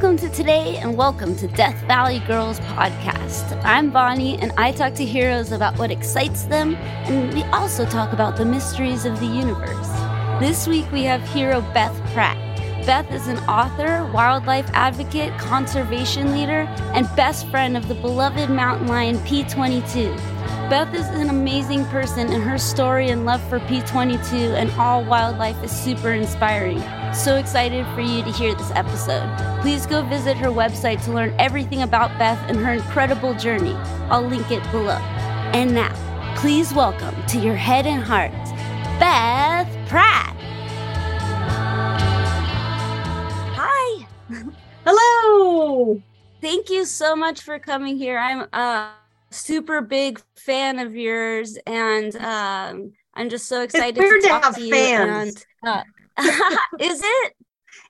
Welcome to today and welcome to Death Valley Girls podcast. I'm Bonnie and I talk to heroes about what excites them, and we also talk about the mysteries of the universe. This week we have hero Beth Pratt. Beth is an author, wildlife advocate, conservation leader, and best friend of the beloved mountain lion P22. Beth is an amazing person, and her story and love for P22 and all wildlife is super inspiring. So excited for you to hear this episode. Please go visit her website to learn everything about Beth and her incredible journey. I'll link it below. And now, please welcome to your head and heart, Beth Pratt. Hi. Hello. Thank you so much for coming here. I'm a super big fan of yours, and um, I'm just so excited it's weird to to, talk have to you. fans. And, uh, is it?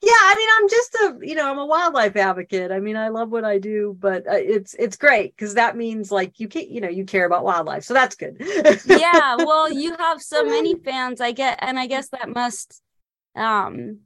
yeah, I mean, I'm just a you know I'm a wildlife advocate. I mean, I love what I do, but uh, it's it's great because that means like you can you know you care about wildlife, so that's good. yeah, well, you have so many fans. I get, and I guess that must. Um,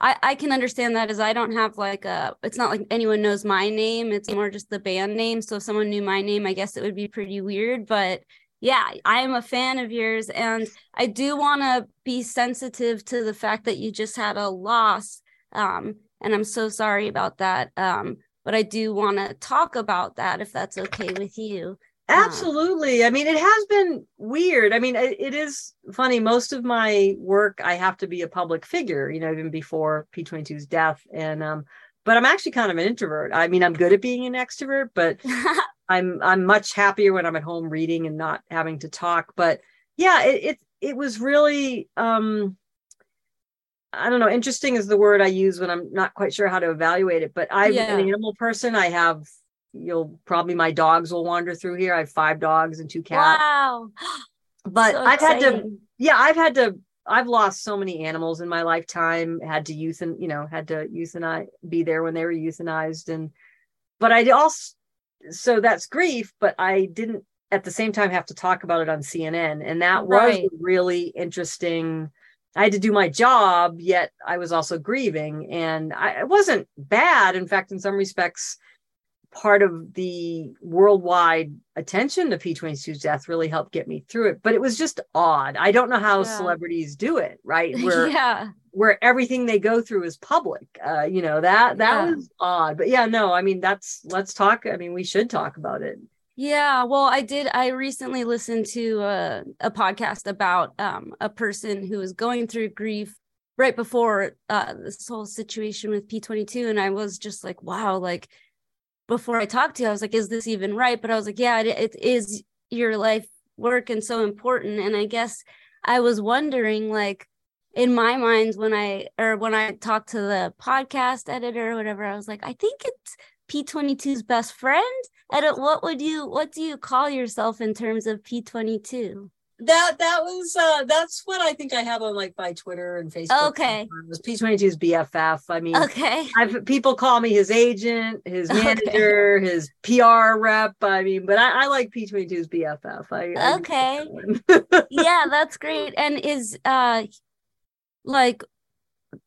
I I can understand that as I don't have like a. It's not like anyone knows my name. It's more just the band name. So if someone knew my name, I guess it would be pretty weird. But yeah, I am a fan of yours. And I do want to be sensitive to the fact that you just had a loss. Um, and I'm so sorry about that. Um, but I do want to talk about that if that's okay with you. Absolutely. I mean, it has been weird. I mean, it, it is funny. Most of my work, I have to be a public figure, you know, even before P22's death. And, um, but I'm actually kind of an introvert. I mean, I'm good at being an extrovert, but I'm I'm much happier when I'm at home reading and not having to talk. But yeah, it it, it was really um I don't know, interesting is the word I use when I'm not quite sure how to evaluate it. But I'm Yeah. an animal person. I have you'll probably my dogs will wander through here. I have five dogs and two cats. Wow. But So I've had to yeah, I've had to I've lost so many animals in my lifetime, had to euthan, you know, had to euthanize be there when they were euthanized. And but I also so that's grief, but I didn't at the same time have to talk about it on CNN. And that was Right. a really interesting. I had to do my job, yet I was also grieving. And I, it wasn't bad. In fact, in some respects, part of the worldwide attention to P22's death really helped get me through it. But it was just odd. I don't know how Yeah. celebrities do it, right? Where yeah. where everything they go through is public. Uh, you know, that that Yeah. was odd. But yeah, no, I mean that's let's talk. I mean, we should talk about it. Yeah, well, I did. I recently listened to a, a podcast about um, a person who was going through grief right before uh, this whole situation with P22. And I was just like, wow, like before I talked to you, I was like, is this even right? But I was like, yeah, it, it is your life work and so important. And I guess I was wondering, like, in my mind, when I or when I talked to the podcast editor or whatever, I was like, I think it's P22's best friend. Don't what would you what do you call yourself in terms of P22? That that was uh that's what I think I have on like my Twitter and Facebook. Okay. Was P22's BFF. I mean, Okay. I've people call me his agent, his Okay. manager, his PR rep. I mean, but I, I like P22's BFF. I, I Okay. that yeah, that's great. And is uh like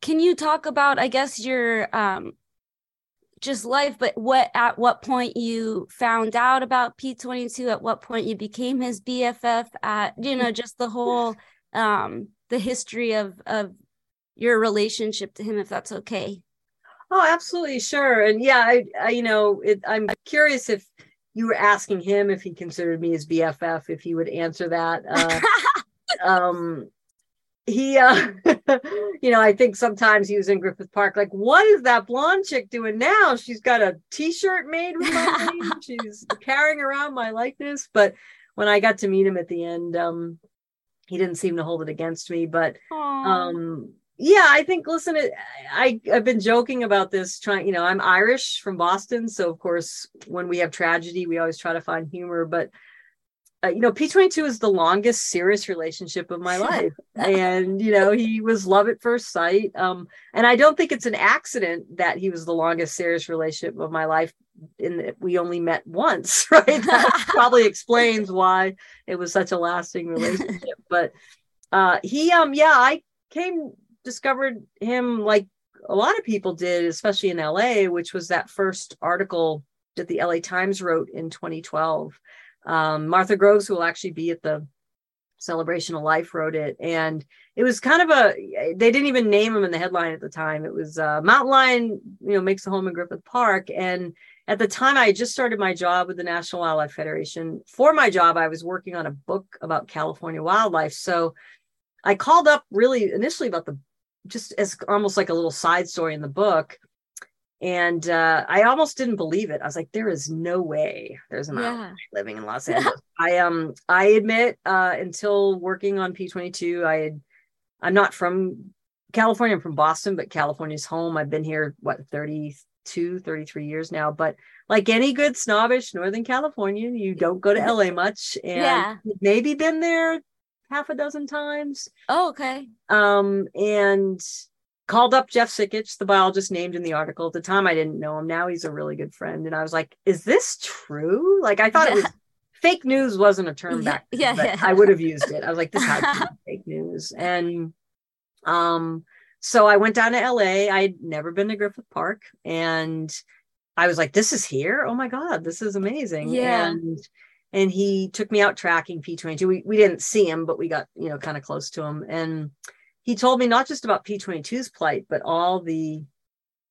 can you talk about I guess your um just life, but what at what point you found out about P22, at what point you became his BFF, at you know, just the whole um the history of of your relationship to him, if that's okay. Oh, absolutely, sure. And yeah, I, I you know, it, I'm curious if you were asking him if he considered me his BFF, if he would answer that. Uh, um, he, uh, you know, I think sometimes he was in Griffith Park, like, what is that blonde chick doing now? She's got a T-shirt made with my name. She's carrying around my likeness. But when I got to meet him at the end, um, he didn't seem to hold it against me. But Aw. um yeah i think listen it- i i've been joking about this trying you know i'm irish from boston so of course when we have tragedy we always try to find humor but uh, you know p22 is the longest serious relationship of my life. And you know he was love at first sight. Um and i don't think it's an accident that he was the longest serious relationship of my life in that we only met once right? That probably explains why it was such a lasting relationship. But uh he um yeah i came discovered him like a lot of people did, especially in LA, which was that first article that the LA Times wrote in 2012. Um, Martha Groves, who will actually be at the celebration of life wrote it. And it was kind of a they didn't even name him in the headline at the time. It was uh, mountain lion you know makes a home in griffith park. And at the time i just started my job with the national wildlife federation. For my job i was working on a book about california wildlife. So i called up really initially about the just as almost like a little side story in the book and uh, I almost didn't believe it. I was like, "There is no way there's a mountain yeah. living in Los Angeles." I um, I admit, uh, until working on P22, I had, I'm not from California. I'm from Boston, but California's home. I've been here what 32, 33 years now. But like any good snobbish Northern Californian, you don't go to LA much, and yeah. maybe been there half a dozen times. Oh, okay. Um, and called up Jeff Sikich, the biologist named in the article. At the time, I didn't know him. Now he's a really good friend. And I was like, is this true? Like, I thought yeah. it was fake news, wasn't a term back then, yeah, yeah. I would have used it. I was like, this has to be fake news. And um, so I went down to LA. I'd never been to Griffith Park. And I was like, this is here. Oh my God, this is amazing. Yeah. And and he took me out tracking P22. We, we didn't see him, but we got, you know, kind of close to him. And he told me not just about P22's plight, but all the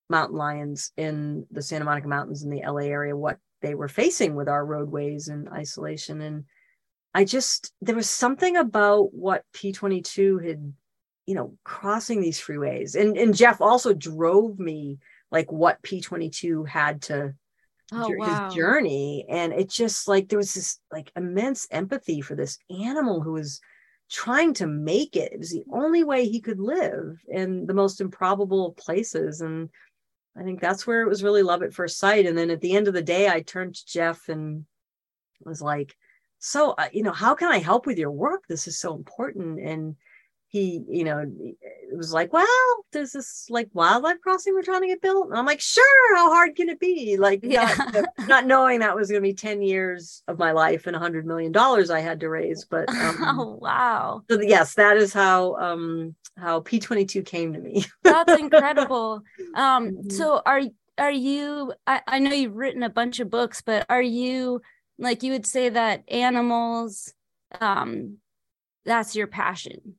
mountain lions in the Santa Monica Mountains in the LA area, what they were facing with our roadways and isolation. And I just, there was something about what P22 had, you know, crossing these freeways. And, and Jeff also drove me like what P22 had to, oh, wow. his journey. And it just like, there was this like immense empathy for this animal who was trying to make it. It was the only way he could live in the most improbable places. And I think that's where it was really love at first sight. And then at the end of the day, I turned to Jeff and was like, so, uh, you know, how can I help with your work? This is so important. And he, you know, it was like, well, there's this like wildlife crossing we're trying to get built. And I'm like, sure, how hard can it be? Like, yeah. not, not knowing that was going to be 10 years of my life and a hundred million dollars I had to raise. But um, oh, wow. So yes, that is how, um, how P22 came to me. That's incredible. Um, mm-hmm. so are, are you, I, I know you've written a bunch of books, but are you, like you would say that animals, um, that's your passion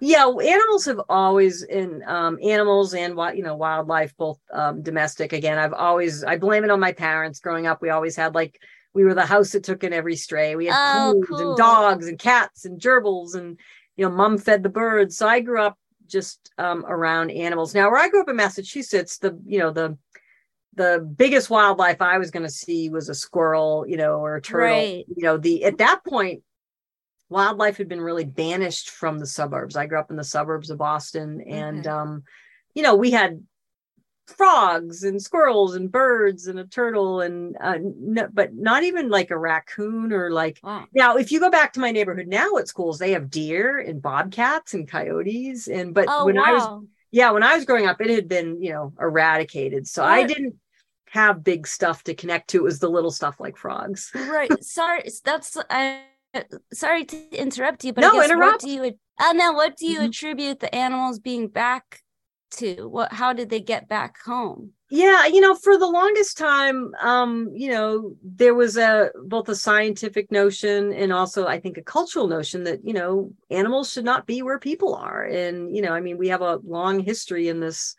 yeah, animals have always in um, animals and you know wildlife, both um, domestic. Again, I've always I blame it on my parents. Growing up, we always had like we were the house that took in every stray. We had oh, cool. and dogs and cats and gerbils and you know, mom fed the birds. So I grew up just um, around animals. Now, where I grew up in Massachusetts, the you know the the biggest wildlife I was going to see was a squirrel, you know, or a turtle. Right. You know, the at that point wildlife had been really banished from the suburbs. I grew up in the suburbs of Boston, and okay. um, you know, we had frogs and squirrels and birds and a turtle and uh, no, but not even like a raccoon or like wow. now if you go back to my neighborhood now at schools they have deer and bobcats and coyotes and but oh, when wow. i was yeah when i was growing up it had been you know eradicated so what? i didn't have big stuff to connect to it was the little stuff like frogs right sorry that's i sorry to interrupt you, but no, interrupt. What do you uh, now what do you mm-hmm. attribute the animals being back to? What how did they get back home? Yeah, you know, for the longest time, um, you know, there was a both a scientific notion and also I think a cultural notion that, you know, animals should not be where people are. And, you know, I mean, we have a long history in this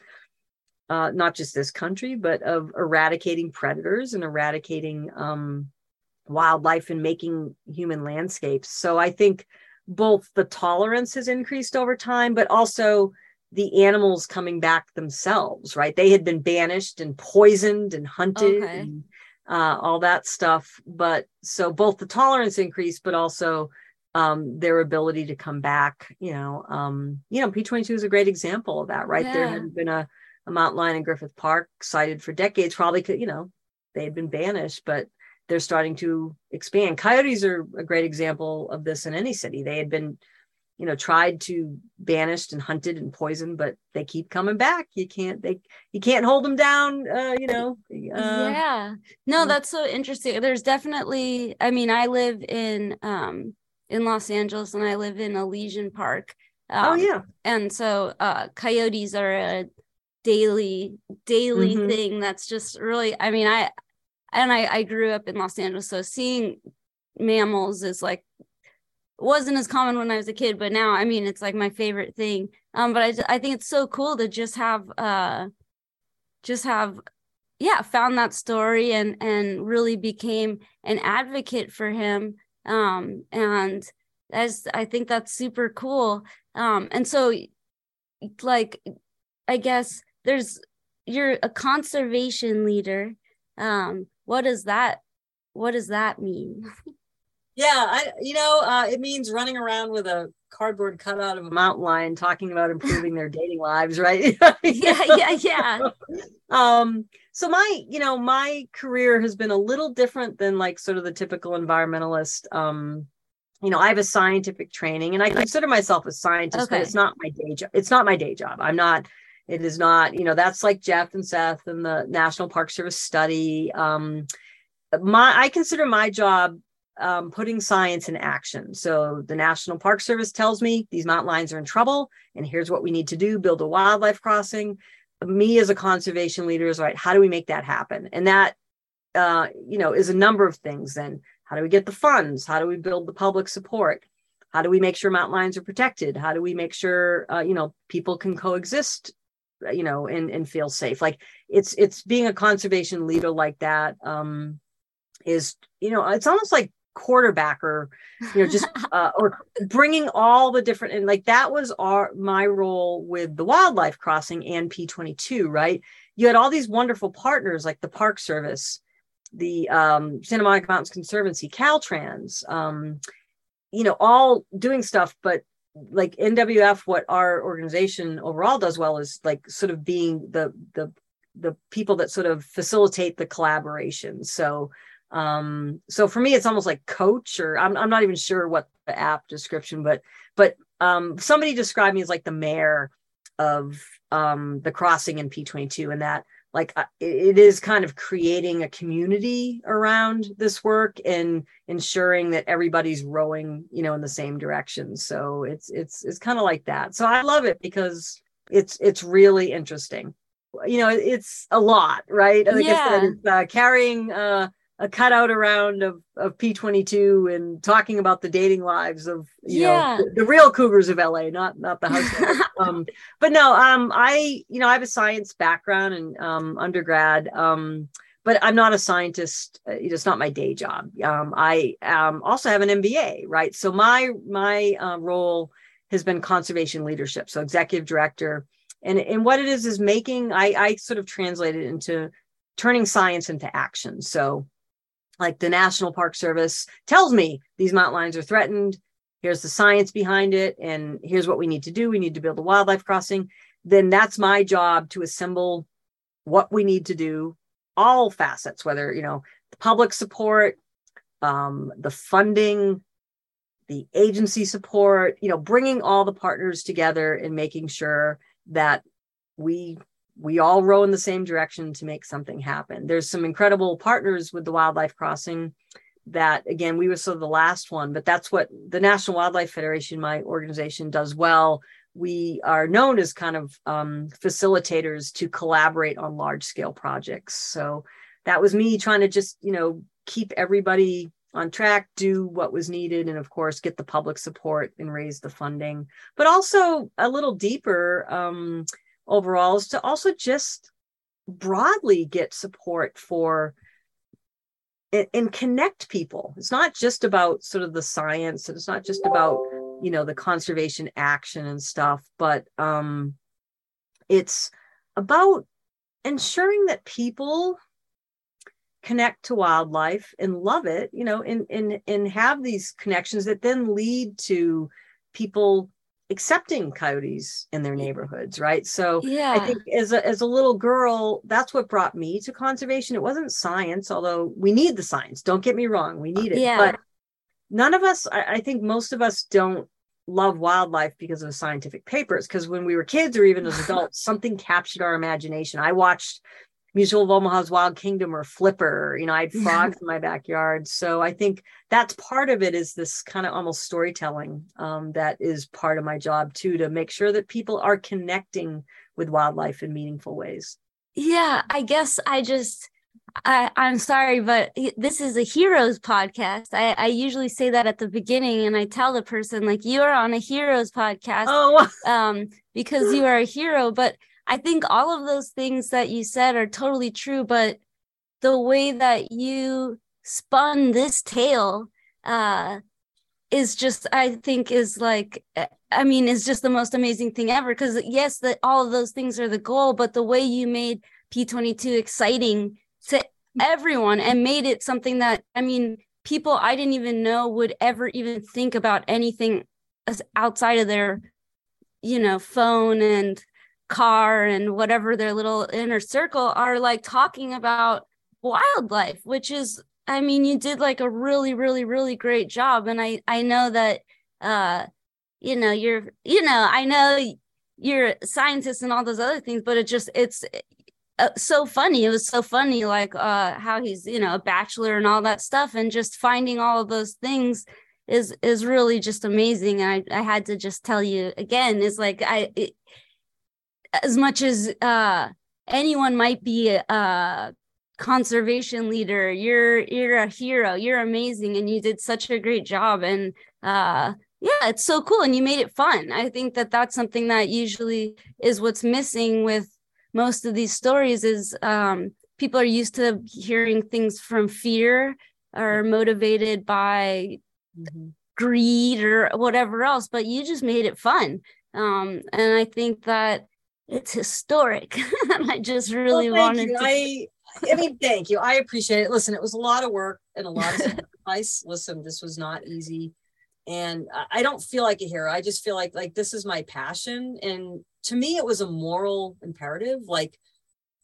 uh, not just this country, but of eradicating predators and eradicating um, wildlife and making human landscapes. So I think both the tolerance has increased over time, but also the animals coming back themselves, right? They had been banished and poisoned and hunted okay. and uh, all that stuff. But so both the tolerance increased, but also um, their ability to come back. You know, um, you know, P twenty two is a great example of that, right? Yeah. There had been a, a mountain lion in Griffith Park sighted for decades, probably could, you know, they had been banished, but they're starting to expand. Coyotes are a great example of this in any city. They had been, you know, tried to banished and hunted and poisoned, but they keep coming back. You can't they you can't hold them down. Uh, you know. Uh, yeah. No, that's so interesting. There's definitely. I mean, I live in um in Los Angeles, and I live in Elysian Park. Oh, um, oh yeah. And so uh, coyotes are a daily daily mm-hmm. thing that's just really i mean i and I, I grew up in los angeles so seeing mammals is like wasn't as common when i was a kid but now i mean it's like my favorite thing. Um but i i think it's so cool to just have uh just have yeah found that story and and really became an advocate for him. Um and as i think that's super cool. Um and so like i guess there's you're a conservation leader um what does that what does that mean? Yeah i you know uh it means running around with a cardboard cutout of a mountain lion talking about improving their dating lives right? Yeah yeah yeah. Um so my you know my career has been a little different than like sort of the typical environmentalist um you know i have a scientific training and i consider myself a scientist okay. but it's not my day job it's not my day job. I'm not it is not you know that's like jeff and seth and the national park service study um my i consider my job um, putting science in action. So the National Park Service tells me these mountain lions are in trouble, and here's what we need to do: build a wildlife crossing. Me as a conservation leader is right. How do we make that happen? And that, uh, you know, is a number of things. Then how do we get the funds? How do we build the public support? How do we make sure mountain lions are protected? How do we make sure uh, you know people can coexist you know and and feel safe. Like it's it's being a conservation leader like that um is you know it's almost like quarterback or you know just uh, or bringing all the different and like that was our my role with the wildlife crossing and p22 right? You had all these wonderful partners like the park service the um, santa monica mountains conservancy caltrans um, you know all doing stuff but like nwf what our organization overall does well is like sort of being the the the people that sort of facilitate the collaboration. So um so for me it's almost like coach or I'm, I'm not even sure what the app description but but um somebody described me as like the mayor of um the crossing in p22 and that like uh, it is kind of creating a community around this work and ensuring that everybody's rowing you know in the same direction. So it's it's it's kind of like that. So i love it because it's it's really interesting. You know it's a lot right? Like yeah. i said it's uh, carrying uh a cutout around of, of P22 and talking about the dating lives of you yeah. know the, the, real cougars of LA, not not the house. um, but no, um, I you know I have a science background and um, undergrad, um, but I'm not a scientist. It's not my day job. Um, I um, also have an MBA, right? So my my uh, role has been conservation leadership, so executive director, and and what it is is making. I I sort of translate it into turning science into action. So like the National Park Service tells me these mountain lions are threatened. Here's the science behind it, and here's what we need to do. We need to build a wildlife crossing. Then that's my job to assemble what we need to do, all facets, whether you know the public support, um, the funding, the agency support, you know, bringing all the partners together and making sure that we we all row in the same direction to make something happen. There's some incredible partners with the Wildlife Crossing that again we were sort of the last one, but that's what the National Wildlife Federation, my organization, does well. We are known as kind of um, facilitators to collaborate on large scale projects. So that was me trying to just you know keep everybody on track, do what was needed, and of course get the public support and raise the funding, but also a little deeper. Um, overall is to also just broadly get support for and, and connect people. It's not just about sort of the science, and it's not just about you know the conservation action and stuff, but um, it's about ensuring that people connect to wildlife and love it you know and and and have these connections that then lead to people accepting coyotes in their neighborhoods right? So yeah. i think as a, as a little girl that's what brought me to conservation. It wasn't science although we need the science don't get me wrong we need it yeah. but none of us I, I think most of us don't love wildlife because of scientific papers because when we were kids or even as adults something captured our imagination. I watched Mutual of Omaha's Wild Kingdom or Flipper. You know, I had frogs in my backyard. So I think that's part of it is this kind of almost storytelling um, that is part of my job too, to make sure that people are connecting with wildlife in meaningful ways yeah i guess i just I, I'm sorry, but this is a heroes podcast. I, I usually say that at the beginning, and I tell the person like you are on a heroes podcast, oh, um, because you are a hero. But I think all of those things that you said are totally true. But the way that you spun this tale, uh, is just I think is like I mean is just the most amazing thing ever. Because yes, that all of those things are the goal, but the way you made P22 exciting to everyone and made it something that I mean, people I didn't even know would ever even think about anything outside of their, you know, phone and car and whatever their little inner circle are like talking about wildlife, which is I mean, you did like a really, really, really great job. And I I know that uh, you know, you're you know, I know you're a scientist and all those other things, but it just it's uh, so funny. It was so funny, like uh, how he's you know a bachelor and all that stuff, and just finding all of those things is is really just amazing. And I I had to just tell you again is like I it, as much as uh, anyone might be a, conservation leader, you're you're a hero. You're amazing, and you did such a great job. And uh, yeah, it's so cool, and you made it fun. I think that that's something that usually is what's missing with most of these stories is um, people are used to hearing things from fear or motivated by mm-hmm. greed or whatever else but you just made it fun um, and i think that it's historic. I just really well, wanted you. to I, I mean thank you. I appreciate it. Listen it was a lot of work and a lot of sacrifice. Listen this was not easy. And i don't feel like a hero. I just feel like like this is my passion. And to me it was a moral imperative. Like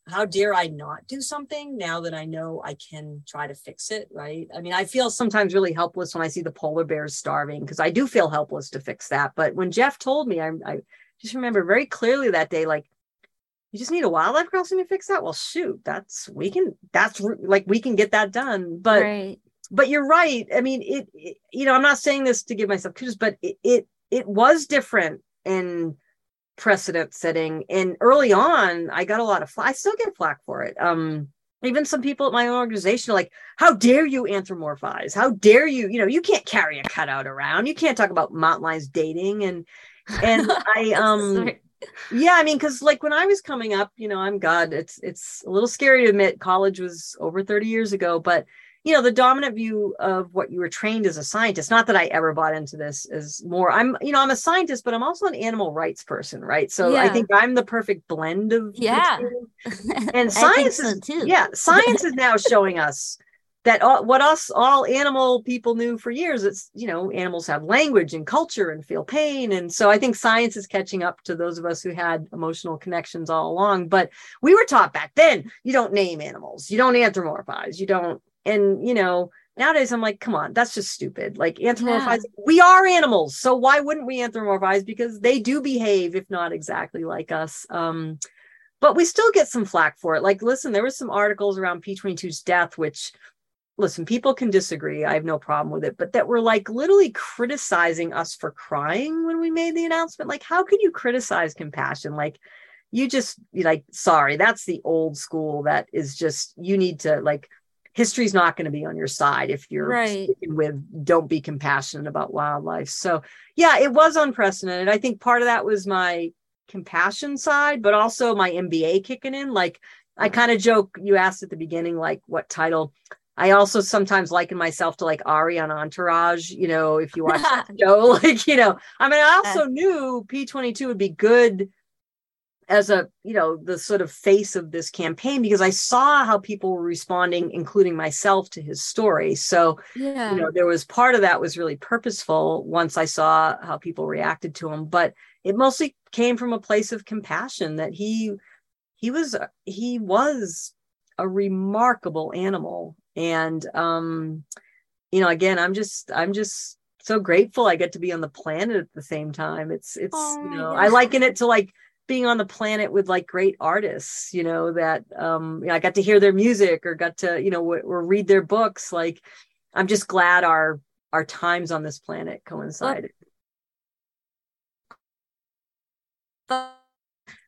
how dare i not do something now that i know i can try to fix it right? I mean i feel sometimes really helpless when i see the polar bears starving because i do feel helpless to fix that. But when jeff told me I, I just remember very clearly that day like you just need a wildlife crossing to fix that well shoot that's we can that's like we can get that done but right. but you're right i mean it, it, you know i'm not saying this to give myself kudos but it, it it was different in precedent setting. And early on, I got a lot of flack. I still get flack for it. Um, even some people at my own organization are like, how dare you anthropomorphize? How dare you? You know, you can't carry a cutout around. You can't talk about mountain lions dating. And and I um yeah, I mean, because like when I was coming up, you know, I'm God, it's it's a little scary to admit college was over 30 years ago, but you know the dominant view of what you were trained as a scientist not that i ever bought into this is more i'm you know i'm a scientist but i'm also an animal rights person right so yeah. i think i'm the perfect blend of yeah and science so is too. yeah science is now showing us that all, what us all animal people knew for years it's you know animals have language and culture and feel pain. And so i think science is catching up to those of us who had emotional connections all along. But we were taught back then you don't name animals you don't anthropomorphize you don't and you know nowadays i'm like come on that's just stupid. Like anthropomorphize yeah. we are animals so why wouldn't we anthropomorphize? Because they do behave if not exactly like us. Um but we still get some flack for it. Like listen there was some articles around p22's death which listen people can disagree i have no problem with it but that were like literally criticizing us for crying when we made the announcement like how can you criticize compassion like you just like sorry that's the old school that is just you need to like history's not going to be on your side if you're right. with don't be compassionate about wildlife. So yeah, it was unprecedented. I think part of that was my compassion side, but also my MBA kicking in. Like I kind of joke, you asked at the beginning, like what title. I also sometimes liken myself to like Ari on Entourage, you know, if you watch that show, like, you know, I mean, I also knew P22 would be good as a you know the sort of face of this campaign because i saw how people were responding including myself to his story so yeah. you know there was part of that was really purposeful once i saw how people reacted to him but it mostly came from a place of compassion that he he was he was a remarkable animal and um you know again i'm just i'm just so grateful i get to be on the planet at the same time. It's it's oh, you know yeah. i liken it to like being on the planet with like great artists you know that um you know, i got to hear their music or got to you know w- or read their books. Like i'm just glad our our times on this planet coincided.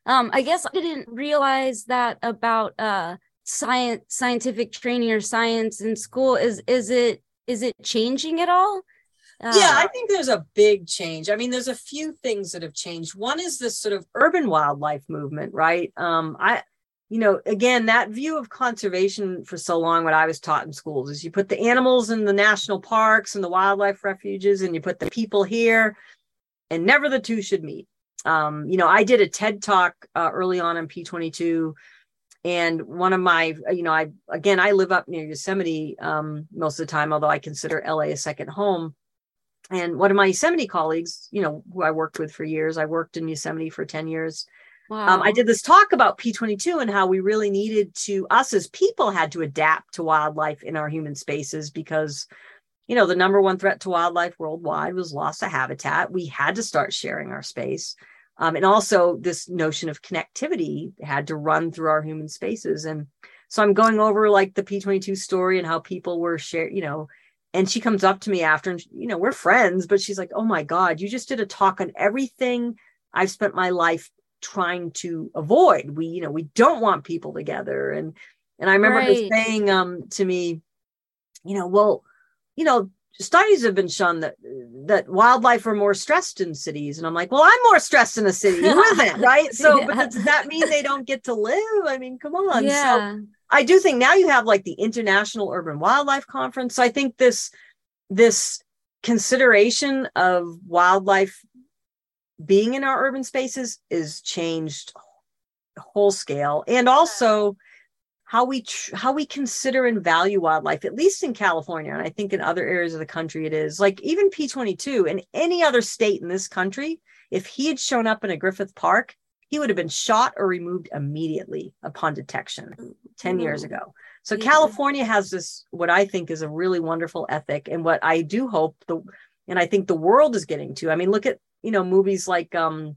Um, I guess I didn't realize that about uh science scientific training or science in school. Is is it is it changing at all? Uh, yeah, I think there's a big change. I mean, there's a few things that have changed. One is this sort of urban wildlife movement, right? Um, I you know, again, that view of conservation for so long, what I was taught in schools is you put the animals in the national parks and the wildlife refuges, and you put the people here, and never the two should meet. Um, you know, I did a TED talk uh, early on in P22, and one of my, you know, I again, I live up near Yosemite um, most of the time, although I consider LA a second home. And one of my Yosemite colleagues, you know, who I worked with for years, I worked in Yosemite for 10 years Wow. Um, I did this talk about P22 and how we really needed to, us as people had to adapt to wildlife in our human spaces because, you know, the number one threat to wildlife worldwide was loss of habitat. We had to start sharing our space. Um, and also, this notion of connectivity had to run through our human spaces. And so I'm going over like the P22 story and how people were share, you know, and she comes up to me after and you know we're friends but she's like oh my god you just did a talk on everything i've spent my life trying to avoid. We, you know, we don't want people together. And and I remember right. her saying um to me, you know, well, you know, studies have been shown that that wildlife are more stressed in cities. And i'm like well i'm more stressed in a city who isn't right? So yeah. but does that mean they don't get to live? I mean come on. Yeah. so i do think now you have like the international urban wildlife conference. So i think this this consideration of wildlife being in our urban spaces is changed whole scale. And also how we tr- how we consider and value wildlife at least in california and i think in other areas of the country it is like even p22 in any other state in this country if he had shown up in a griffith park he would have been shot or removed immediately upon detection 10 years ago. So yeah. california has this what i think is a really wonderful ethic and what i do hope the and i think the world is getting to. I mean look at you know movies like um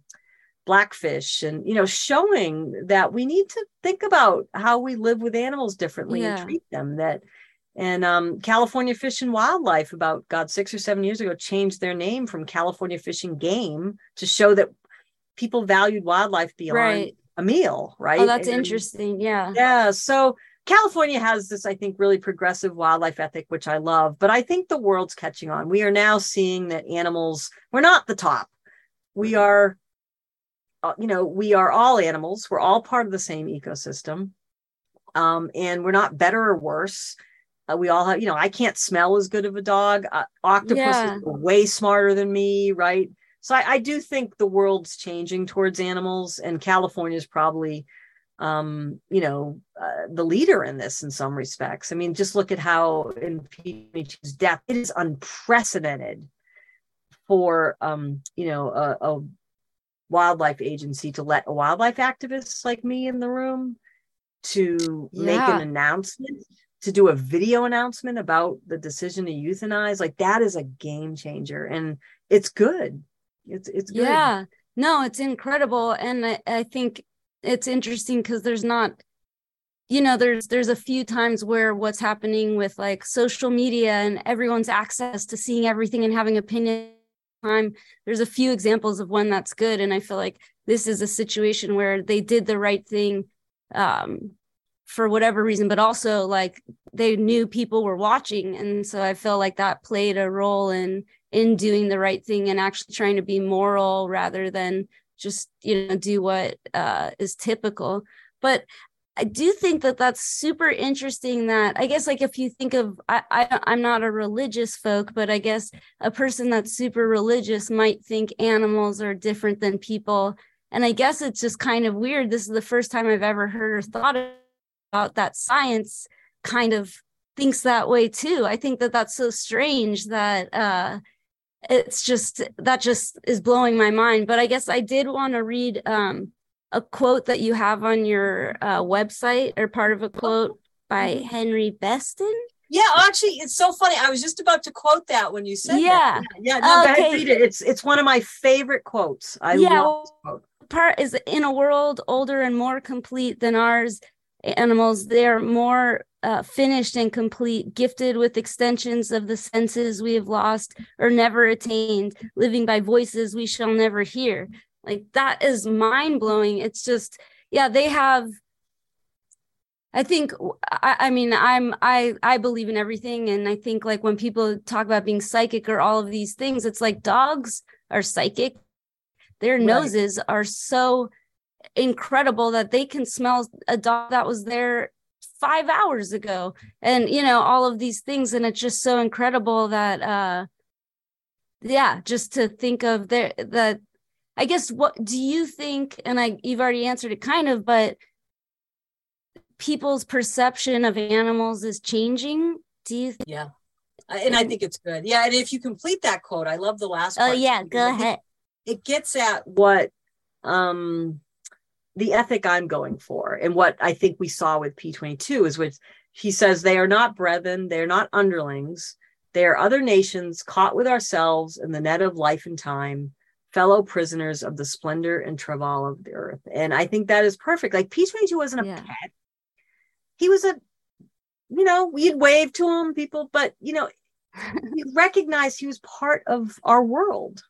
blackfish and you know showing that we need to think about how we live with animals differently yeah. and treat them that and um, California Fish and Wildlife, about God six or seven years ago, changed their name from California Fish and Game to show that people valued wildlife beyond right. a meal. Right? Oh, that's and, interesting. Yeah. Yeah. So California has this, I think, really progressive wildlife ethic, which I love. But I think the world's catching on. We are now seeing that animals, we're not the top we are uh, you know we are all animals. We're all part of the same ecosystem. Um, and we're not better or worse. Uh, we all have you know i can't smell as good of a dog. Uh, octopus yeah. is way smarter than me right? So I, I, do think the world's changing towards animals and california is probably um, you know uh, the leader in this in some respects. I mean just look at how in P22's death it is unprecedented for um, you know a, a wildlife agency to let a wildlife activist like me in the room to yeah. make an announcement to do a video announcement about the decision to euthanize like that is a game changer and it's good it's it's good. yeah no it's incredible and I, I think it's interesting because there's not you know there's there's a few times where what's happening with like social media and everyone's access to seeing everything and having opinion time there's a few examples of when that's good and i feel like this is a situation where they did the right thing um, for whatever reason but also like they knew people were watching and so i feel like that played a role in in doing the right thing and actually trying to be moral rather than just you know do what uh, is typical. But I do think that that's super interesting. That I guess, like, if you think of, I, I I'm not a religious folk, but I guess a person that's super religious might think animals are different than people. And I guess it's just kind of weird. This is the first time I've ever heard or thought about that. Science kind of thinks that way too. I think that that's so strange that uh, it's just that just is blowing my mind. But I guess I did want to read. Um, a quote that you have on your uh, website or part of a quote by mm-hmm. Henry Beston? Yeah, actually, it's so funny. I was just about to quote that when you said yeah. That. Yeah, yeah. No, okay. read it. It's it's one of my favorite quotes. I yeah, love quote. Part is in a world older and more complete than ours. Animals, they are more uh, finished and complete, gifted with extensions of the senses we have lost or never attained, living by voices we shall never hear. Like that is mind blowing it's just yeah they have I think I, I, mean I'm I I believe in everything. And I think like when people talk about being psychic or all of these things it's like dogs are psychic. Their right. noses are so incredible that they can smell a dog that was there 5 hours ago. And you know all of these things. And it's just so incredible that uh yeah just to think of there that I guess what do you think and I you've already answered it kind of but people's perception of animals is changing? Do you th- yeah. And i think it's good. Yeah and if you complete that quote i love the last oh yeah go ahead. it gets at what um the ethic i'm going for and what i think we saw with p22 is which he says they are not brethren they're not underlings they are other nations caught with ourselves in the net of life and time fellow prisoners of the splendor and travail of the earth. And i think that is perfect. Like p22 wasn't a yeah. pet. He was a you know we'd wave to him people but you know we recognized he was part of our world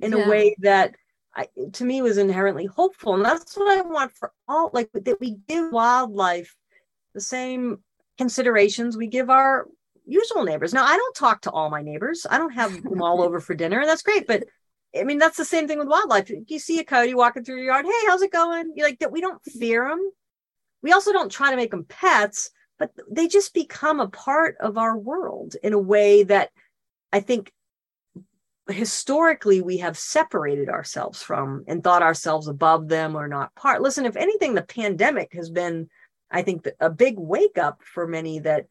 in yeah. a way that I, to me was inherently hopeful. And that's what i want for all like that we give wildlife the same considerations we give our usual neighbors. Now i don't talk to all my neighbors. I don't have them all over for dinner. And that's great but i mean that's the same thing with wildlife. You see a coyote walking through your yard hey how's it going? You're like that we don't fear them we also don't try to make them pets, but they just become a part of our world in a way that I think historically we have separated ourselves from and thought ourselves above them or not part. Listen, if anything, the pandemic has been, I think, a big wake up for many that,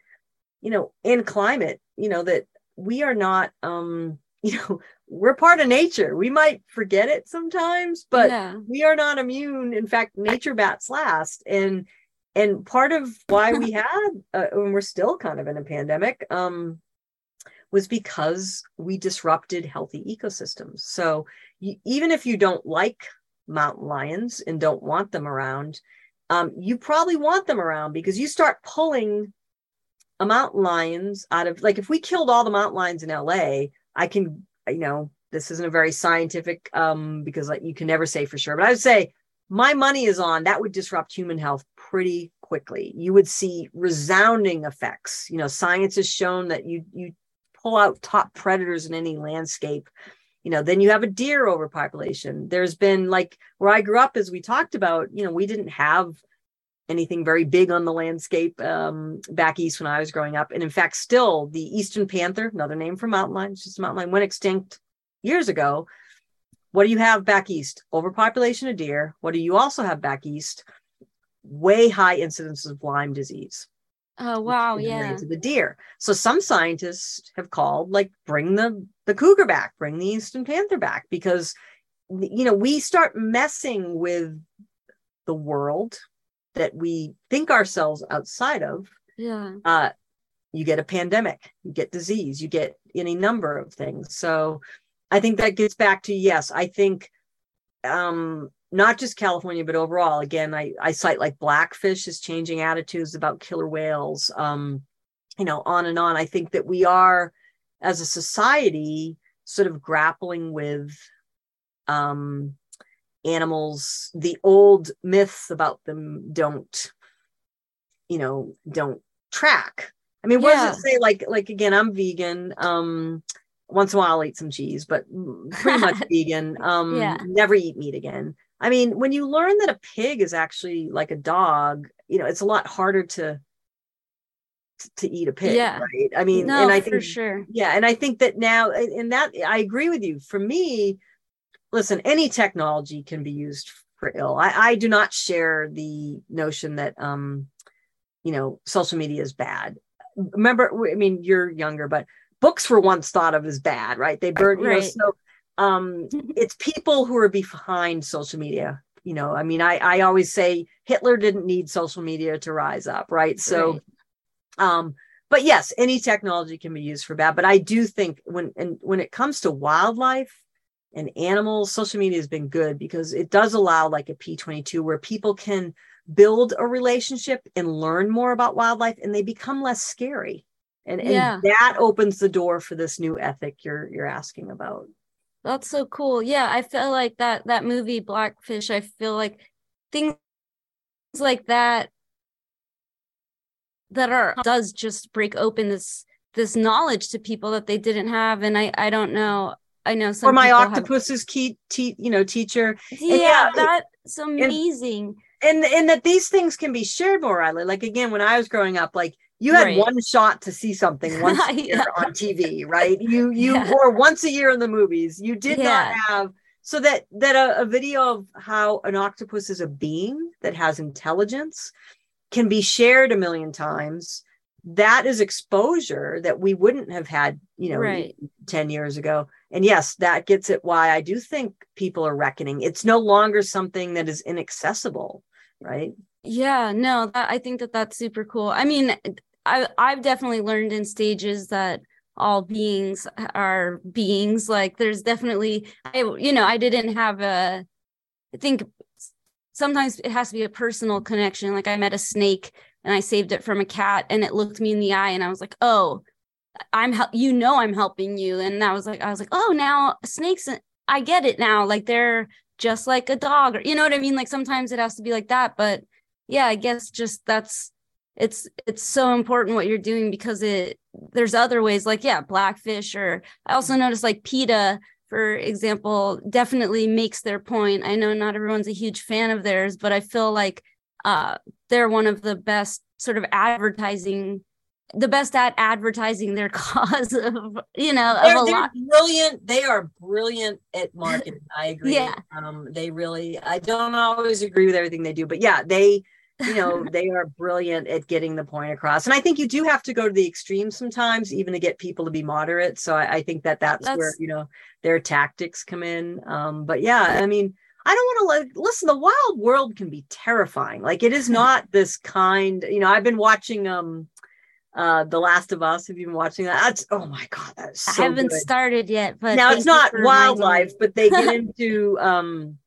you know, in climate, you know, that we are not, um, you know, we're part of nature. We might forget it sometimes, but yeah. we are not immune. In fact, nature bats last. And and part of why we had uh, and we're still kind of in a pandemic um, was because we disrupted healthy ecosystems. So you, even if you don't like mountain lions and don't want them around, um, you probably want them around because you start pulling a mountain lions out of like if we killed all the mountain lions in LA, I can you know this isn't a very scientific um, because like you can never say for sure, but I would say my money is on that would disrupt human health pretty quickly. You would see resounding effects. You know, science has shown that you you pull out top predators in any landscape. You know, then you have a deer overpopulation. There's been like where I grew up, as we talked about, you know, we didn't have anything very big on the landscape um, back east when I was growing up. And in fact, still the eastern panther, another name for mountain lion, just mountain lion, went extinct years ago. What do you have back east? Overpopulation of deer. What do you also have back east? way high incidences of Lyme disease. Oh wow, yeah. The deer. So some scientists have called like bring the the cougar back, bring the eastern panther back because you know, we start messing with the world that we think ourselves outside of. Yeah. Uh you get a pandemic, you get disease, you get any number of things. So I think that gets back to yes, I think um not just California, but overall. Again, I, I cite like Blackfish is changing attitudes about killer whales, um, you know, on and on. I think that we are, as a society, sort of grappling with um, animals. The old myths about them don't, you know, don't track. I mean, what yeah. does it say? Like, like again, I'm vegan. Um, once in a while I'll eat some cheese, but pretty much vegan. Um, yeah. never eat meat again. I mean, when you learn that a pig is actually like a dog, you know, it's a lot harder to to eat a pig, yeah. right? I mean, no, and I think for sure. Yeah, and I think that now and that I agree with you. For me, listen, any technology can be used for ill. I, I do not share the notion that um, you know, social media is bad. Remember, I mean, you're younger, but books were once thought of as bad, right? They burn, right. you know, so um, it's people who are behind social media you know i mean i i always say hitler didn't need social media to rise up right so right. um but yes any technology can be used for bad but i do think when and when it comes to wildlife and animals social media has been good because it does allow like a p22 where people can build a relationship and learn more about wildlife and they become less scary and, yeah. and that opens the door for this new ethic you're you're asking about that's so cool. Yeah, I feel like that that movie Blackfish, I feel like things like that that are does just break open this this knowledge to people that they didn't have and I I don't know. I know some or my octopus's have... key te- you know teacher. Yeah, yeah that's amazing. And, and and that these things can be shared more widely. Like again, when I was growing up, like you had right. one shot to see something once a year yeah. on TV, right? You you yeah. or once a year in the movies. You did not have so that that a, a, video of how an octopus is a being that has intelligence can be shared a million times. That is exposure that we wouldn't have had, you know, right. 10 years ago. And yes, that gets at why I do think people are reckoning. It's no longer something that is inaccessible, right? Yeah, no, that, I think that that's super cool. I mean, I I've definitely learned in stages that all beings are beings. Like there's definitely I you know, I didn't have a I think sometimes it has to be a personal connection. Like I met a snake and I saved it from a cat and it looked me in the eye and I was like, "Oh, I'm hel- you know I'm helping you." And I was like I was like, "Oh, now snakes I get it now. Like they're just like a dog or you know what I mean? Like sometimes it has to be like that, but yeah, I guess just that's it's it's so important what you're doing because it there's other ways like yeah blackfish or i also noticed like PETA for example definitely makes their point i know not everyone's a huge fan of theirs but i feel like uh they're one of the best sort of advertising the best at advertising their cause of you know they're, of a lot. brilliant. They are brilliant at marketing. I agree. Yeah. Um they really i don't always agree with everything they do but yeah they you know they are brilliant at getting the point across. And i think you do have to go to the extreme sometimes even to get people to be moderate. So i, I think that that's, that's, where you know their tactics come in. Um, but yeah i mean i don't want to like listen the wild world can be terrifying. Like it is not this kind you know i've been watching um uh the last of us have you been watching that that's oh my god that's so i haven't good. started yet but now it's not wildlife but they get into um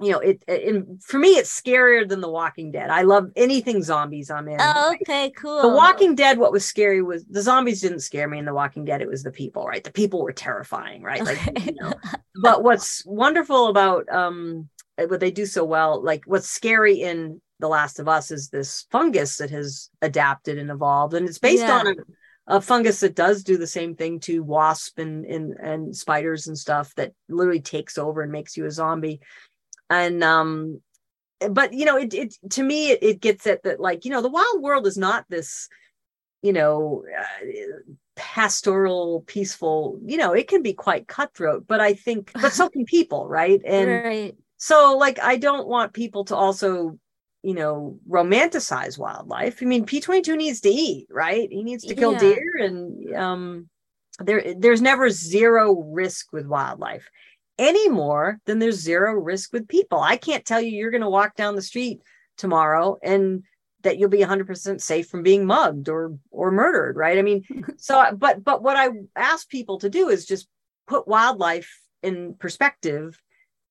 you know, it, it, for me, it's scarier than The Walking Dead. I love anything zombies I'm in. Oh, okay, cool. The Walking Dead, what was scary was the zombies didn't scare me in The Walking Dead. It was the people, right? The people were terrifying, right? Like, you know. but what's wonderful about um what they do so well, like what's scary in The Last of Us is this fungus that has adapted and evolved, and it's based yeah. on a, a fungus that does do the same thing to wasp and, and and spiders and stuff that literally takes over and makes you a zombie and um but you know it, it to me it, it gets at that like you know the wild world is not this you know uh, pastoral peaceful you know it can be quite cutthroat but i think but so can people right and right. so like i don't want people to also you know romanticize wildlife i mean p22 needs to eat right he needs to kill yeah. deer and um there there's never zero risk with wildlife any more than there's zero risk with people. I can't tell you you're going to walk down the street tomorrow and that you'll be 100% safe from being mugged or or murdered, right? I mean, so but but what I ask people to do is just put wildlife in perspective,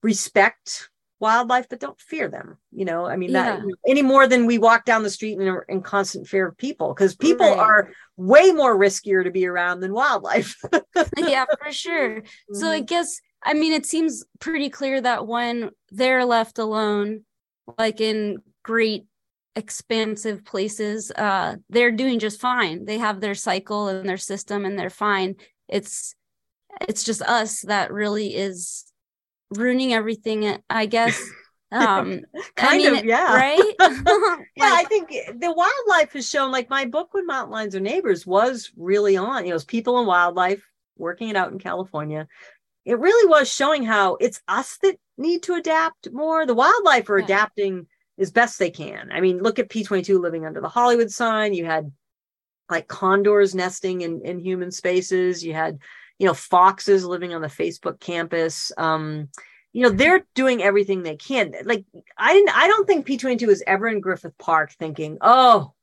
respect wildlife but don't fear them you know i mean yeah. that any more than we walk down the street in, in constant fear of people because people right. are way more riskier to be around than wildlife yeah for sure mm-hmm. so i mm-hmm. guess I mean, it seems pretty clear that when they're left alone, like in great expansive places, uh, they're doing just fine. They have their cycle and their system and they're fine. It's it's just us that really is ruining everything, I guess. Um kind I mean, of, yeah. Right? yeah, I think the wildlife has shown like my book when mountain lions are neighbors was really on, you know, it's people and wildlife working it out in California it really was showing how it's us that need to adapt more. The wildlife are yeah. adapting as best they can. I mean, look at P22 living under the Hollywood sign. You had like condors nesting in, in human spaces. You had, you know, foxes living on the Facebook campus. Um, you know, they're doing everything they can. Like I didn't I don't think P22 is ever in Griffith Park thinking, oh,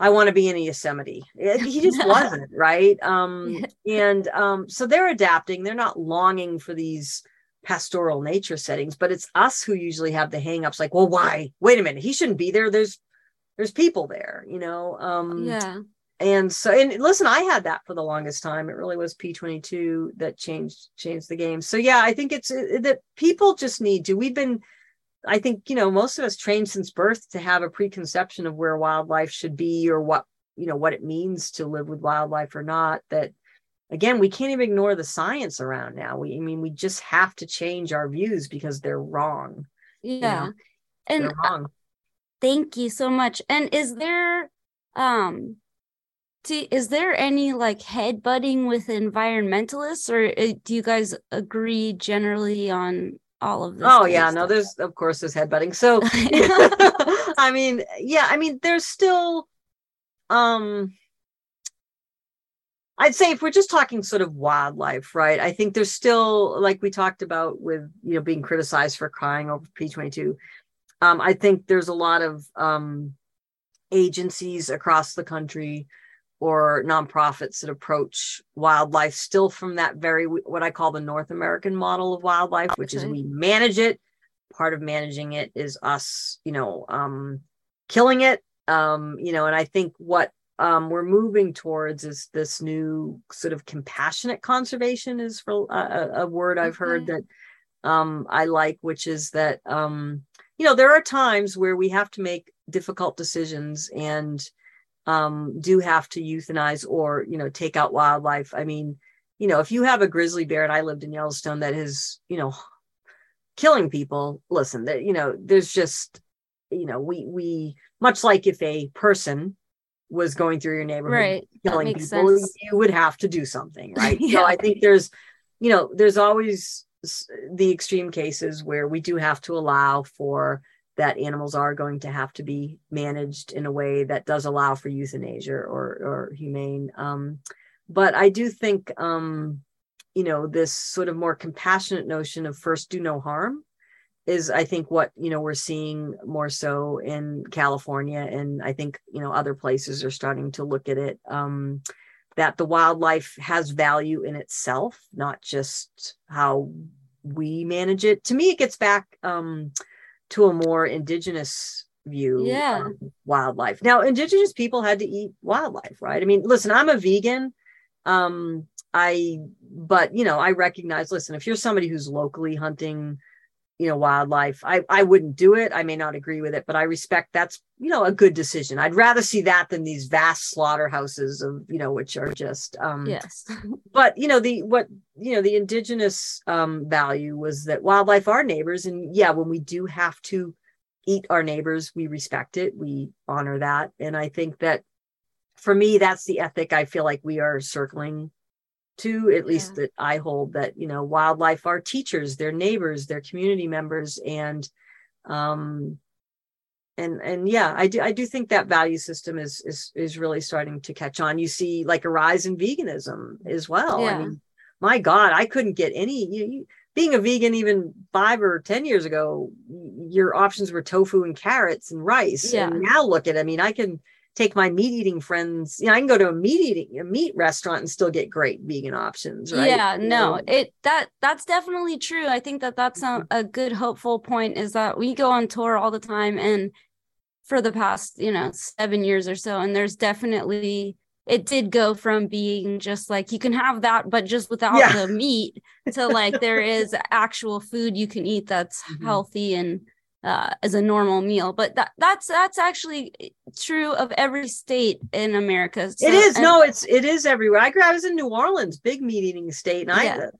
I want to be in a Yosemite. He just wasn't, right? Um, and um, so they're adapting. They're not longing for these pastoral nature settings, but it's us who usually have the hangups like, well, why? Wait a minute, he shouldn't be there. There's there's people there, you know. Um, yeah. and so and listen i had that for the longest time it really was p22 that changed changed the game so yeah i think it's it, that people just need to we've been i think you know most of us trained since birth to have a preconception of where wildlife should be or what you know what it means to live with wildlife or not that again we can't even ignore the science around now. We i mean we just have to change our views because they're wrong yeah. you know? and they're wrong. Thank you so much. And is there um do, is there any like head butting with environmentalists or uh, do you guys agree generally on all of this oh yeah no there's of course there's headbutting so i mean yeah i mean there's still um I'd say if we're just talking sort of wildlife, right? I think there's still, like we talked about with, you know, being criticized for crying over P22. Um, I think there's a lot of um, agencies across the country or nonprofits that approach wildlife still from that very, what I call the North American model of wildlife, which is we manage it. Part of managing it is us, you know, um, killing it. Um, you know, and I think what um, we're moving towards is this new sort of compassionate conservation is for a, a- a word I've heard that um, I like, which is that um, you know there are times where we have to make difficult decisions and um, do have to euthanize or you know take out wildlife. I mean, you know, if you have a grizzly bear, and I lived in Yellowstone, that is you know killing people. Listen, that you know, there's just you know we we much like if a person was going through your neighborhood right killing people sense you would have to do something right Yeah. so i think there's you know there's always the extreme cases where we do have to allow for that animals are going to have to be managed in a way that does allow for euthanasia or or humane. Um but i do think um you know this sort of more compassionate notion of first do no harm is I think what you know we're seeing more so in California. And I think you know other places are starting to look at it um that the wildlife has value in itself not just how we manage it. To me it gets back um to a more indigenous view Yeah. of wildlife. Now indigenous people had to eat wildlife right? I mean listen i'm a vegan. Um i but you know i recognize listen if you're somebody who's locally hunting you know wildlife. I i wouldn't do it. I may not agree with it but i respect that's you know a good decision. I'd rather see that than these vast slaughterhouses of you know which are just um yes. but you know the what you know the indigenous um value was that wildlife are neighbors. And yeah when we do have to eat our neighbors we respect it. We honor that. And i think that for me that's the ethic i feel like we are circling to at least Yeah. that i hold that you know wildlife are teachers they're neighbors they're community members and um and and yeah i do i do think that value system is is is really starting to catch on you see like a rise in veganism as well Yeah. i mean my god i couldn't get any you, you, being a vegan even five or ten years ago your options were tofu and carrots and rice Yeah. and now look at i mean i can take my meat eating friends you know i can go to a meat eating a meat restaurant and still get great vegan options right yeah You no know? it that that's definitely true i think that that's a, a good hopeful point is that we go on tour all the time and for the past you know seven years or so and there's definitely it did go from being just like you can have that but just without Yeah. the meat to like there is actual food you can eat that's Mhm. healthy and uh, as a normal meal but that that's that's actually true of every state in america So- it is and- no it's it is everywhere i grew i was in new orleans big meat eating state and i Yeah.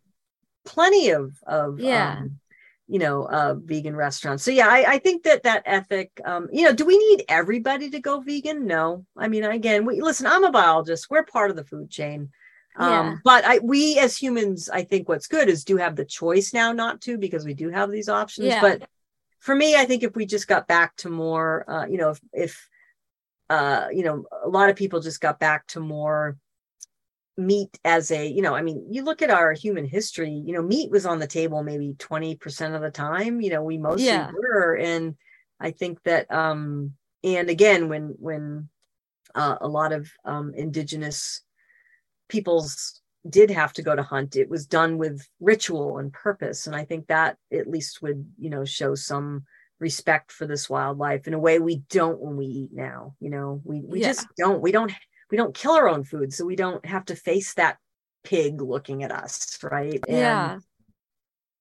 plenty of of Yeah. um, you know uh vegan restaurants so yeah I, I think that that ethic um you know do we need everybody to go vegan no i mean again we listen i'm a biologist we're part of the food chain um Yeah. but i we as humans i think what's good is do have the choice now not to because we do have these options Yeah. but for me i think if we just got back to more uh you know if, if uh you know a lot of people just got back to more meat as a you know i mean you look at our human history you know meat was on the table maybe 20% of the time you know we mostly Yeah. were and i think that um and again when when uh, a lot of um indigenous peoples did have to go to hunt it was done with ritual and purpose. And i think that at least would you know show some respect for this wildlife in a way we don't when we eat now you know? We we Yeah. just don't we don't we don't kill our own food so we don't have to face that pig looking at us right? Yeah. And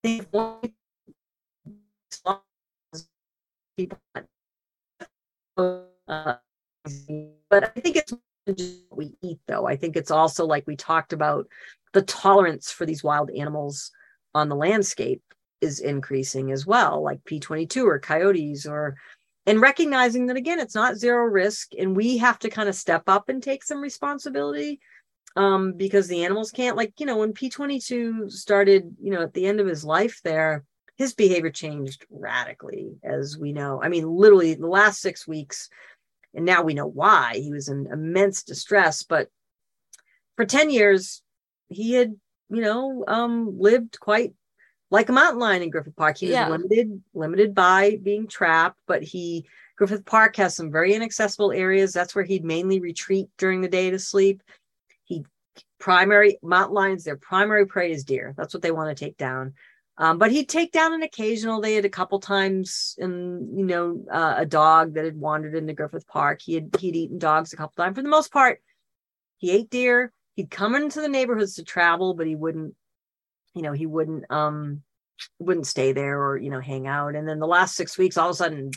people uh, but i think it's we eat though. I think it's also like we talked about the tolerance for these wild animals on the landscape is increasing as well like p22 or coyotes or and recognizing that again it's not zero risk and we have to kind of step up and take some responsibility um, because the animals can't like you know when p22 started you know at the end of his life there his behavior changed radically as we know. I mean literally the last six weeks and now we know why he was in immense distress but for 10 years he had you know um, lived quite like a mountain lion in Griffith Park. He was limited, limited by being trapped, but he Griffith Park has some very inaccessible areas. That's where he'd mainly retreat during the day to sleep. He primary mountain lions, their primary prey is deer. That's what they want to take down. Um, but he'd take down an occasional. They had a couple times, and you know, uh, a dog that had wandered into Griffith Park. He had he'd eaten dogs a couple times. For the most part, he ate deer. He'd come into the neighborhoods to travel, but he wouldn't you know, he wouldn't um wouldn't stay there or, you know, hang out. And then the last six weeks, all of a sudden,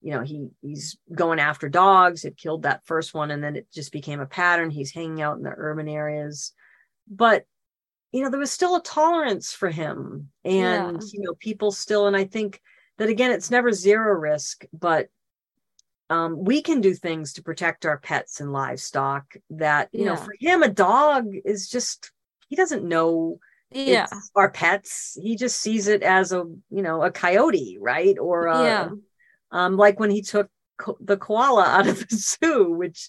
you know, he he's going after dogs. It killed that first one, and then it just became a pattern. He's hanging out in the urban areas. But you know, there was still a tolerance for him. And, yeah. you know, people still, and I think that again, it's never zero risk, but um, we can do things to protect our pets and livestock that you yeah. know for him a dog is just he doesn't know yeah our pets he just sees it as a you know a coyote right or a, yeah um like when he took co- the koala out of the zoo which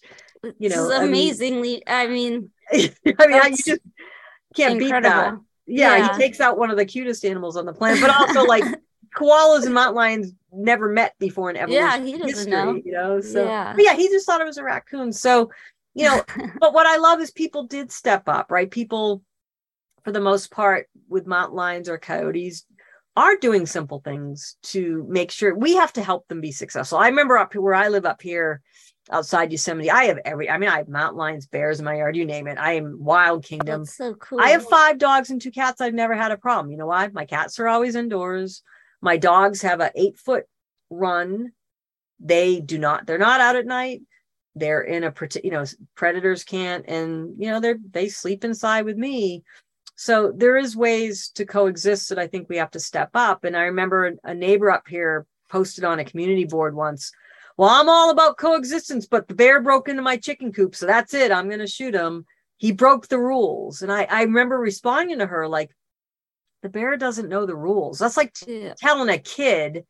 you know amazingly i mean i mean, I mean you just can't incredible. beat that yeah, yeah, he takes out one of the cutest animals on the planet but also like koalas and mountain lions never met before in evolution yeah, he doesn't history, know. you know so yeah. yeah he just thought it was a raccoon so you know but what i love is people did step up right people for the most part with mountain lions or coyotes are doing simple things to make sure we have to help them be successful. I remember up where I live up here outside Yosemite, I have every, I mean, I have mountain lions, bears in my yard, you name it. I am wild kingdom. That's so cool. I have five dogs and two cats. I've never had a problem. You know why? My cats are always indoors. My dogs have a eight foot run. They do not, they're not out at night. They're in a, you know, predators can't, and, you know, they're, they sleep inside with me so there is ways to coexist that I think we have to step up. And I remember a neighbor up here posted on a community board once, well, I'm all about coexistence, but the bear broke into my chicken coop. So that's it. I'm going to shoot him. He broke the rules. And I, I remember responding to her like, the bear doesn't know the rules. That's like yeah. telling a kid,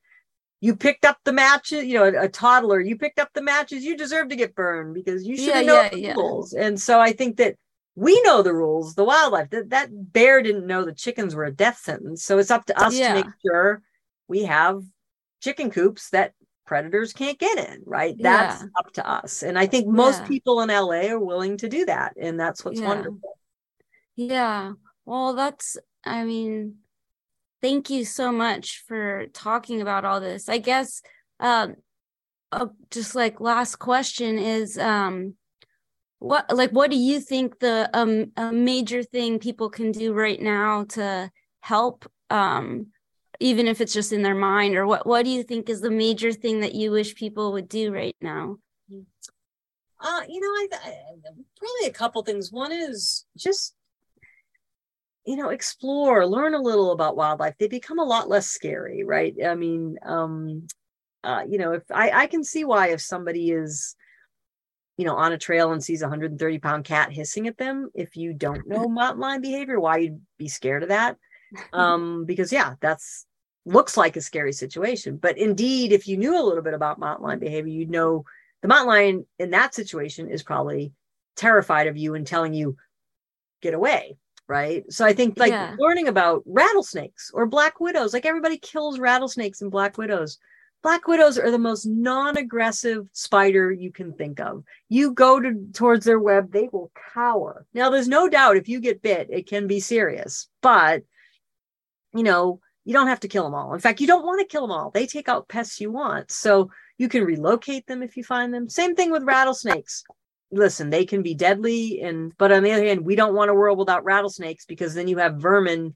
you picked up the matches, you know, a, a, toddler, you picked up the matches, you deserve to get burned because you should yeah, know yeah, the rules. And so I think that we know the rules, the wildlife. That that bear didn't know the chickens were a death sentence. So it's up to us yeah. to make sure we have chicken coops that predators can't get in, right? That's yeah. up to us. And I think most yeah. people in LA are willing to do that. And that's what's wonderful. Yeah. Well, that's I mean, thank you so much for talking about all this. I guess um uh, just like last question is um what like what do you think the um a major thing people can do right now to help um even if it's just in their mind or what what do you think is the major thing that you wish people would do right now? Uh you know I, I probably a couple things. One is just you know explore learn a little about wildlife. They become a lot less scary right? I mean um uh you know if i i can see why if somebody is you know, on a trail and sees a 130 pound cat hissing at them, if you don't know mountain lion behavior, why you'd be scared of that. Um, because yeah, that's looks like a scary situation. But indeed, if you knew a little bit about mountain lion behavior, you'd know the mountain lion in that situation is probably terrified of you and telling you, get away. Right. So I think like yeah. learning about rattlesnakes or black widows, like everybody kills rattlesnakes and black widows Black widows are the most non-aggressive spider you can think of. You go to, towards their web, they will cower. Now, there's no doubt if you get bit, it can be serious, but you know, you don't have to kill them all. In fact, you don't want to kill them all. They take out pests you want. So you can relocate them if you find them. Same thing with rattlesnakes. listen, they can be deadly. And, but on the other hand, we don't want a world without rattlesnakes because then you have vermin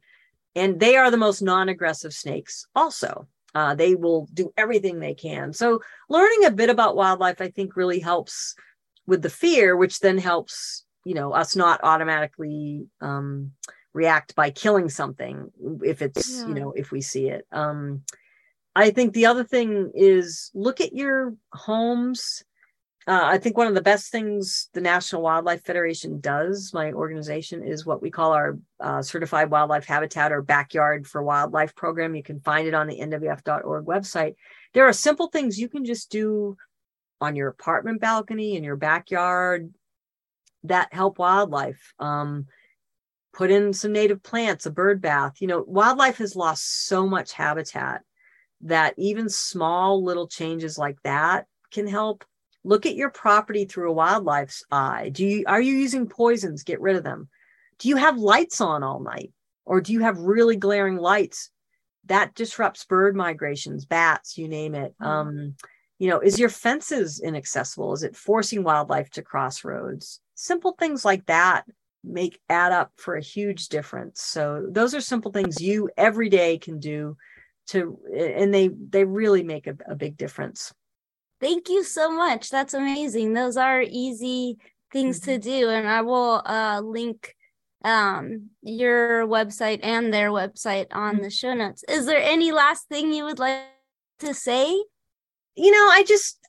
and they are the most non aggressive snakes also. Uh, they will do everything they can. So, learning a bit about wildlife, I think, really helps with the fear, which then helps, you know, us not automatically um, react by killing something if it's, yeah. you know, if we see it. Um, I think the other thing is look at your homes uh, I think one of the best things the National Wildlife Federation does, my organization, is what we call our uh, Certified Wildlife Habitat or Backyard for Wildlife program. You can find it on the NWF.org website. There are simple things you can just do on your apartment balcony in your backyard that help wildlife. Um, put in some native plants, a bird bath. You know, wildlife has lost so much habitat that even small little changes like that can help. Look at your property through a wildlife's eye. Do you are you using poisons? Get rid of them. Do you have lights on all night? Or do you have really glaring lights that disrupts bird migrations bats you name it? Mm-hmm. um you know is your fences inaccessible? Is it forcing wildlife to cross roads? Simple things like that make add up for a huge difference so those are simple things you every day can do to and they they really make a, a big difference Thank you so much. That's amazing. Those are easy things mm-hmm. to do. And I will uh, link um, your website and their website on mm-hmm. the show notes. Is there any last thing you would like to say? You know, I just,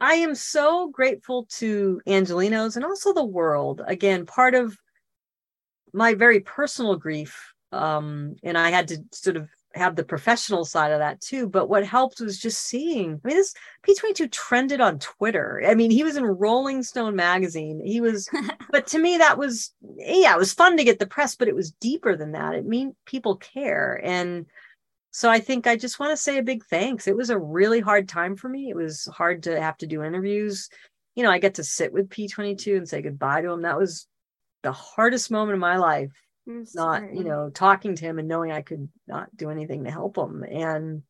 I am so grateful to Angelenos and also the world. Again, part of my very personal grief, um, and I had to sort of have the professional side of that too. But what helped was just seeing. I mean, this P22 trended on Twitter. I mean, he was in Rolling Stone magazine. He was, but to me, that was, yeah, it was fun to get the press, but it was deeper than that. It mean people care. And so I think I just want to say a big thanks. It was a really hard time for me. It was hard to have to do interviews. You know, I get to sit with P22 and say goodbye to him. That was the hardest moment of my life not you know talking to him and knowing i could not do anything to help him and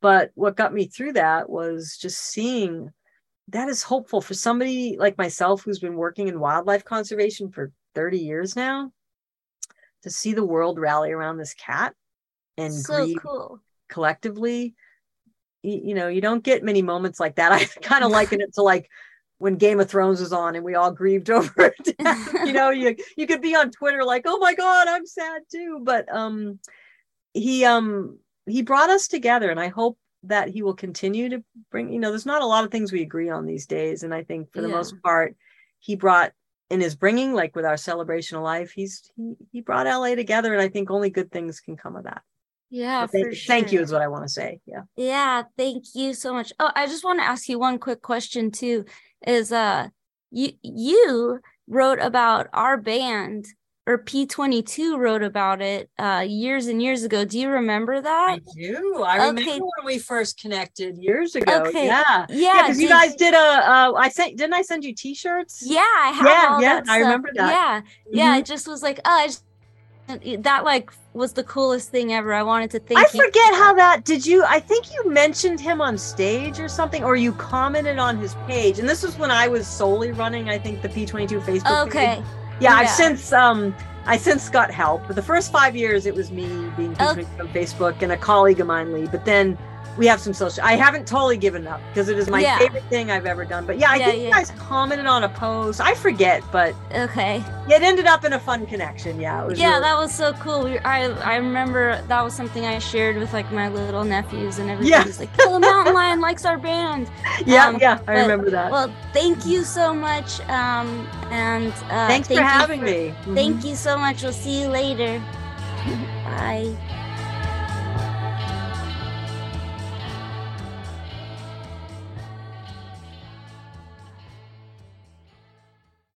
but what got me through that was just seeing that is hopeful for somebody like myself who's been working in wildlife conservation for 30 years now to see the world rally around this cat and so grieve cool. collectively you, you know you don't get many moments like that i kind of liken it to like when Game of Thrones was on and we all grieved over it. you know, you you could be on Twitter like, "Oh my god, I'm sad too." But um he um he brought us together and I hope that he will continue to bring, you know, there's not a lot of things we agree on these days and I think for the yeah. most part he brought in his bringing like with our celebration of life, he's he, he brought LA together and I think only good things can come of that. Yeah, thank, sure. thank you is what I want to say. Yeah. Yeah, thank you so much. Oh, I just want to ask you one quick question too is uh you you wrote about our band or P22 wrote about it uh, years and years ago. Do you remember that? I do. I okay. remember when we first connected years ago. Okay. Yeah. Yeah. Because yeah, you guys did a, uh, I sent, didn't I send you t-shirts? Yeah. I have yeah. yeah. I remember that. Yeah. Mm-hmm. Yeah. It just was like, oh, I just, that like was the coolest thing ever. I wanted to thank I forget how that did you I think you mentioned him on stage or something or you commented on his page. And this was when I was solely running I think the P22 Facebook Okay. Page. Yeah, yeah, I've since um I since got help. But the first 5 years it was me being P22 okay. on Facebook and a colleague of mine Lee. But then we have some social. I haven't totally given up because it is my yeah. favorite thing I've ever done. But yeah, I yeah, think yeah. you guys commented on a post. I forget, but okay. Yeah, it ended up in a fun connection. Yeah, yeah, really... that was so cool. I I remember that was something I shared with like my little nephews and everything. Yeah. like, "Oh, Mountain Lion likes our band." Yeah, um, yeah, I but, remember that. Well, thank you so much, um, and uh, thanks thank for having for, me. Thank mm-hmm. you so much. We'll see you later. Bye.